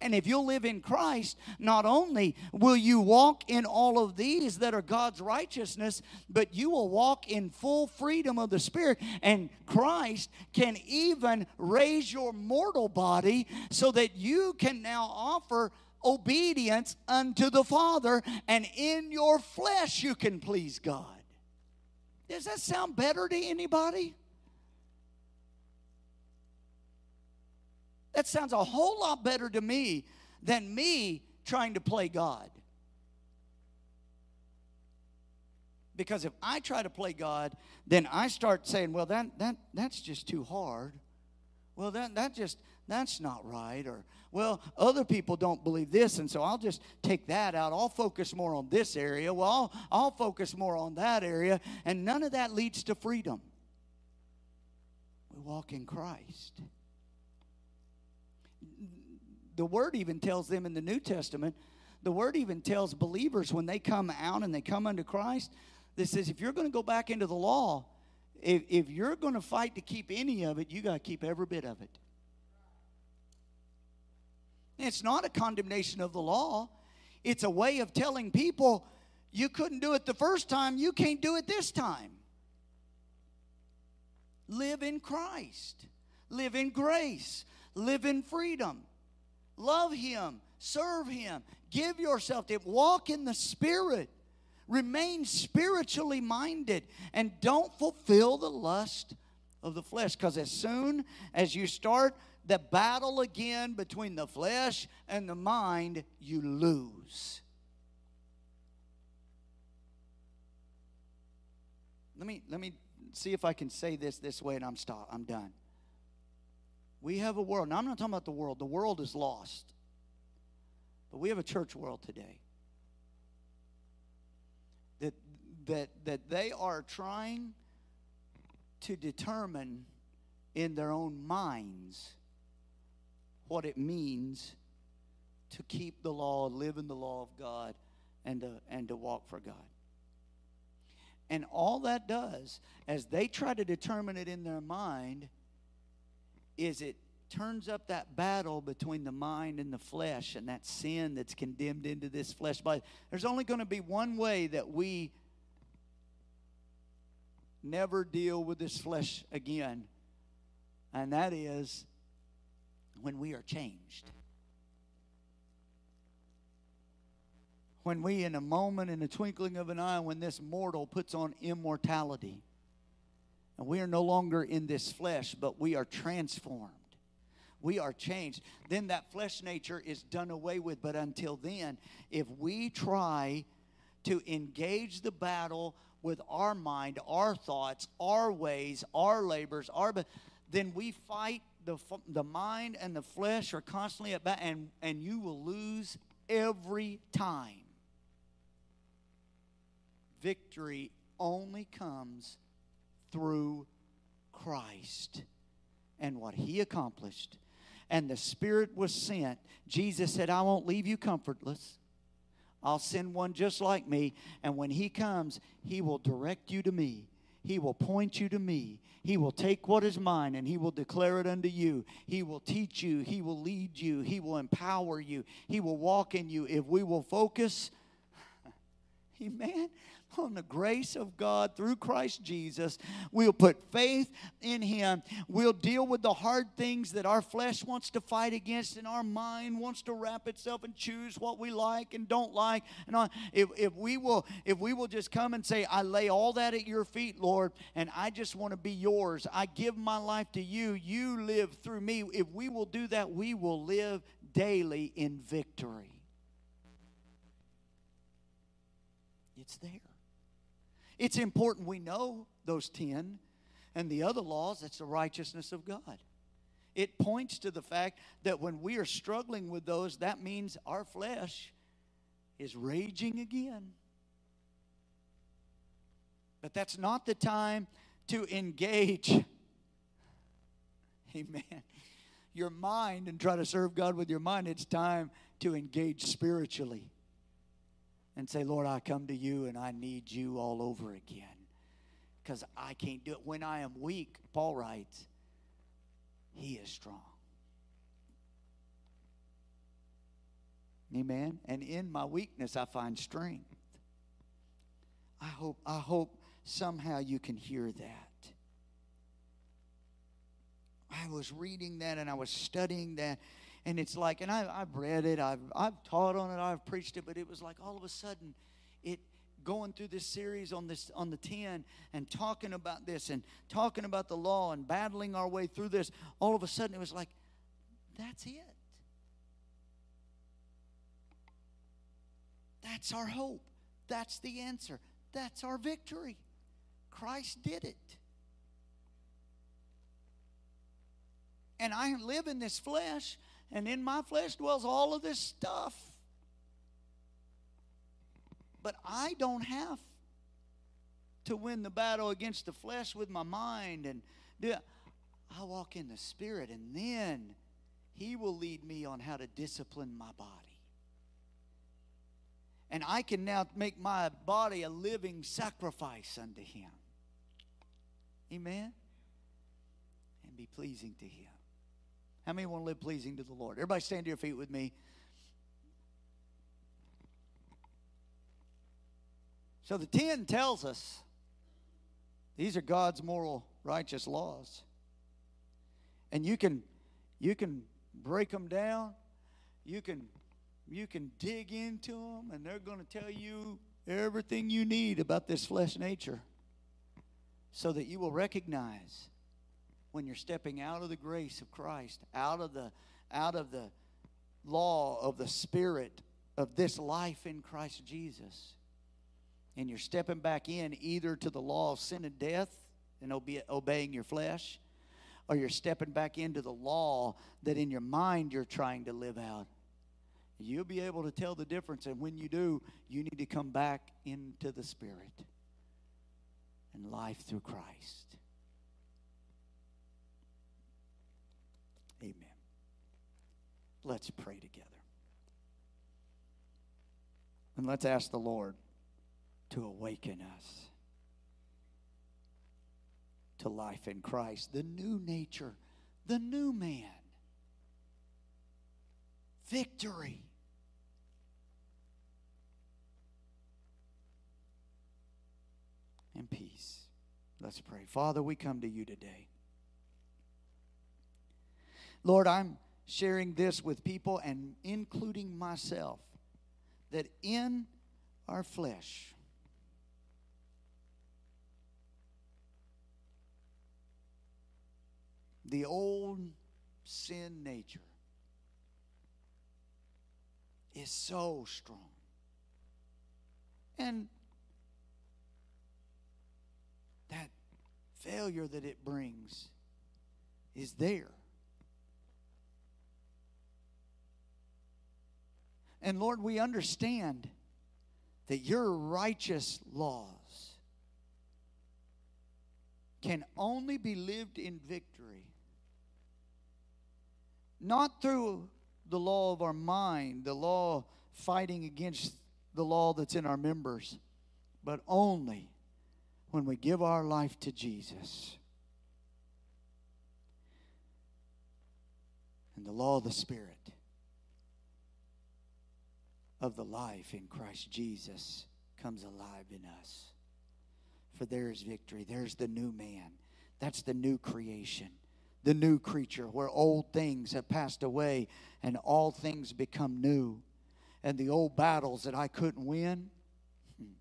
And if you'll live in Christ, not only will you walk in all of these that are God's righteousness, but you will walk in full freedom of the Spirit. And Christ can even raise your mortal body so that you can now offer obedience unto the Father, and in your flesh you can please God. Does that sound better to anybody? That sounds a whole lot better to me than me trying to play God. Because if I try to play God, then I start saying, well, that, that, that's just too hard. Well, that, that just, that's not right. Or, well, other people don't believe this, and so I'll just take that out. I'll focus more on this area. Well, I'll, I'll focus more on that area. And none of that leads to freedom. We walk in Christ the word even tells them in the New Testament, the word even tells believers when they come out and they come unto Christ, that says if you're going to go back into the law, if, if you're going to fight to keep any of it, you got to keep every bit of it. It's not a condemnation of the law. It's a way of telling people you couldn't do it the first time, you can't do it this time. Live in Christ, live in grace, live in freedom. Love Him, serve Him, give yourself to Him, walk in the Spirit, remain spiritually minded, and don't fulfill the lust of the flesh. Because as soon as you start the battle again between the flesh and the mind, you lose. Let me let me see if I can say this this way, and I'm stop. I'm done. We have a world. Now, I'm not talking about the world, the world is lost. But we have a church world today that, that, that they are trying to determine in their own minds what it means to keep the law, live in the law of God, and to, and to walk for God. And all that does, as they try to determine it in their mind, is it turns up that battle between the mind and the flesh and that sin that's condemned into this flesh body. There's only going to be one way that we never deal with this flesh again, and that is when we are changed. When we, in a moment, in the twinkling of an eye, when this mortal puts on immortality, and we are no longer in this flesh, but we are transformed. We are changed. Then that flesh nature is done away with. But until then, if we try to engage the battle with our mind, our thoughts, our ways, our labors, our then we fight the the mind and the flesh are constantly at battle, and and you will lose every time. Victory only comes through Christ and what He accomplished. And the Spirit was sent. Jesus said, I won't leave you comfortless. I'll send one just like me. And when he comes, he will direct you to me. He will point you to me. He will take what is mine and he will declare it unto you. He will teach you. He will lead you. He will empower you. He will walk in you. If we will focus, amen, on the grace of God through Christ Jesus. We'll put faith in Him. We'll deal with the hard things that our flesh wants to fight against and our mind wants to wrap itself and choose what we like and don't like. And. If, if we will if we will just come and say, I lay all that at your feet, Lord, and I just want to be yours. I give my life to you. You live through me. If we will do that, we will live daily in victory. It's there. It's important we know those 10 and the other laws, that's the righteousness of God. It points to the fact that when we are struggling with those, that means our flesh is raging again. But that's not the time to engage, amen, your mind and try to serve God with your mind. It's time to engage spiritually and say, Lord, I come to you and I need you all over again because I can't do it. When I am weak, Paul writes, He is strong. Amen. And in my weakness, I find strength. I hope, I hope somehow you can hear that. I was reading that and I was studying that and it's like, and I, I've read it, I've, I've taught on it, I've preached it, but it was like all of a sudden, it going through this series on this on the 10 and talking about this and talking about the law and battling our way through this all of a sudden it was like that's it. That's our hope. That's the answer. That's our victory. Christ did it. And i live in this flesh and in my flesh dwells all of this stuff. But I don't have to win the battle against the flesh with my mind and do it. I walk in the spirit and then he will lead me on how to discipline my body. And I can now make my body a living sacrifice unto him. Amen. And be pleasing to him. How many want to live pleasing to the Lord? Everybody stand to your feet with me. So the 10 tells us these are God's moral righteous laws. And you can you can break them down. You can you can dig into them and they're going to tell you everything you need about this flesh nature so that you will recognize when you're stepping out of the grace of Christ, out of the out of the law of the spirit of this life in Christ Jesus. And you're stepping back in either to the law of sin and death and obe- obeying your flesh, or you're stepping back into the law that in your mind you're trying to live out. You'll be able to tell the difference. And when you do, you need to come back into the Spirit and life through Christ. Let's pray together. And let's ask the Lord to awaken us to life in Christ, the new nature, the new man, victory. And peace. Let's pray. Father, we come to you today. Lord, I'm sharing this with people and including myself that in our flesh, the old sin nature is so strong. And that failure that it brings is there. And Lord, we understand that your righteous laws can only be lived in victory, not through the law of our mind, the law fighting against the law that's in our members, but only when we give our life to Jesus. And the law of the Spirit of the life in Christ Jesus comes alive in us. For there is victory. There's the new man. That's the new creation, the new creature, where old things have passed away and all things become new. And the old battles that I couldn't win, hmm,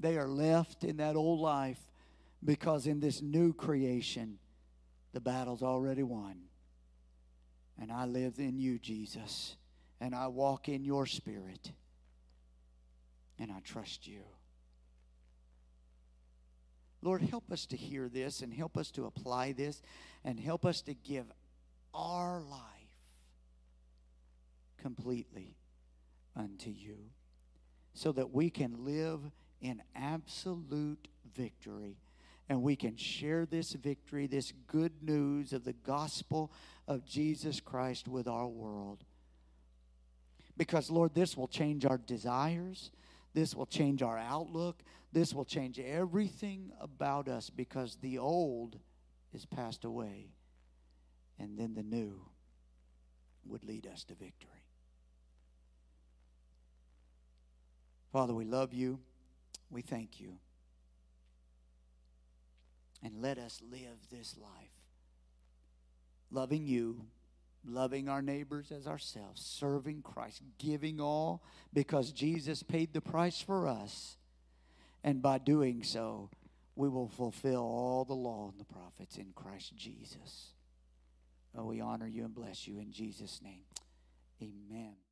they are left in that old life because in this new creation, the battle's already won. And I live in you, Jesus and I walk in your spirit and I trust you. Lord, help us to hear this and help us to apply this and help us to give our life completely unto you so that we can live in absolute victory and we can share this victory, this good news of the gospel of Jesus Christ with our world. Because, Lord, this will change our desires. This will change our outlook. This will change everything about us because the old is passed away. And then the new would lead us to victory. Father, we love you. We thank you. And let us live this life loving you loving our neighbors as ourselves, serving Christ, giving all because Jesus paid the price for us. And by doing so, we will fulfill all the law and the prophets in Christ Jesus. Oh, we honor you and bless you in Jesus' name. Amen.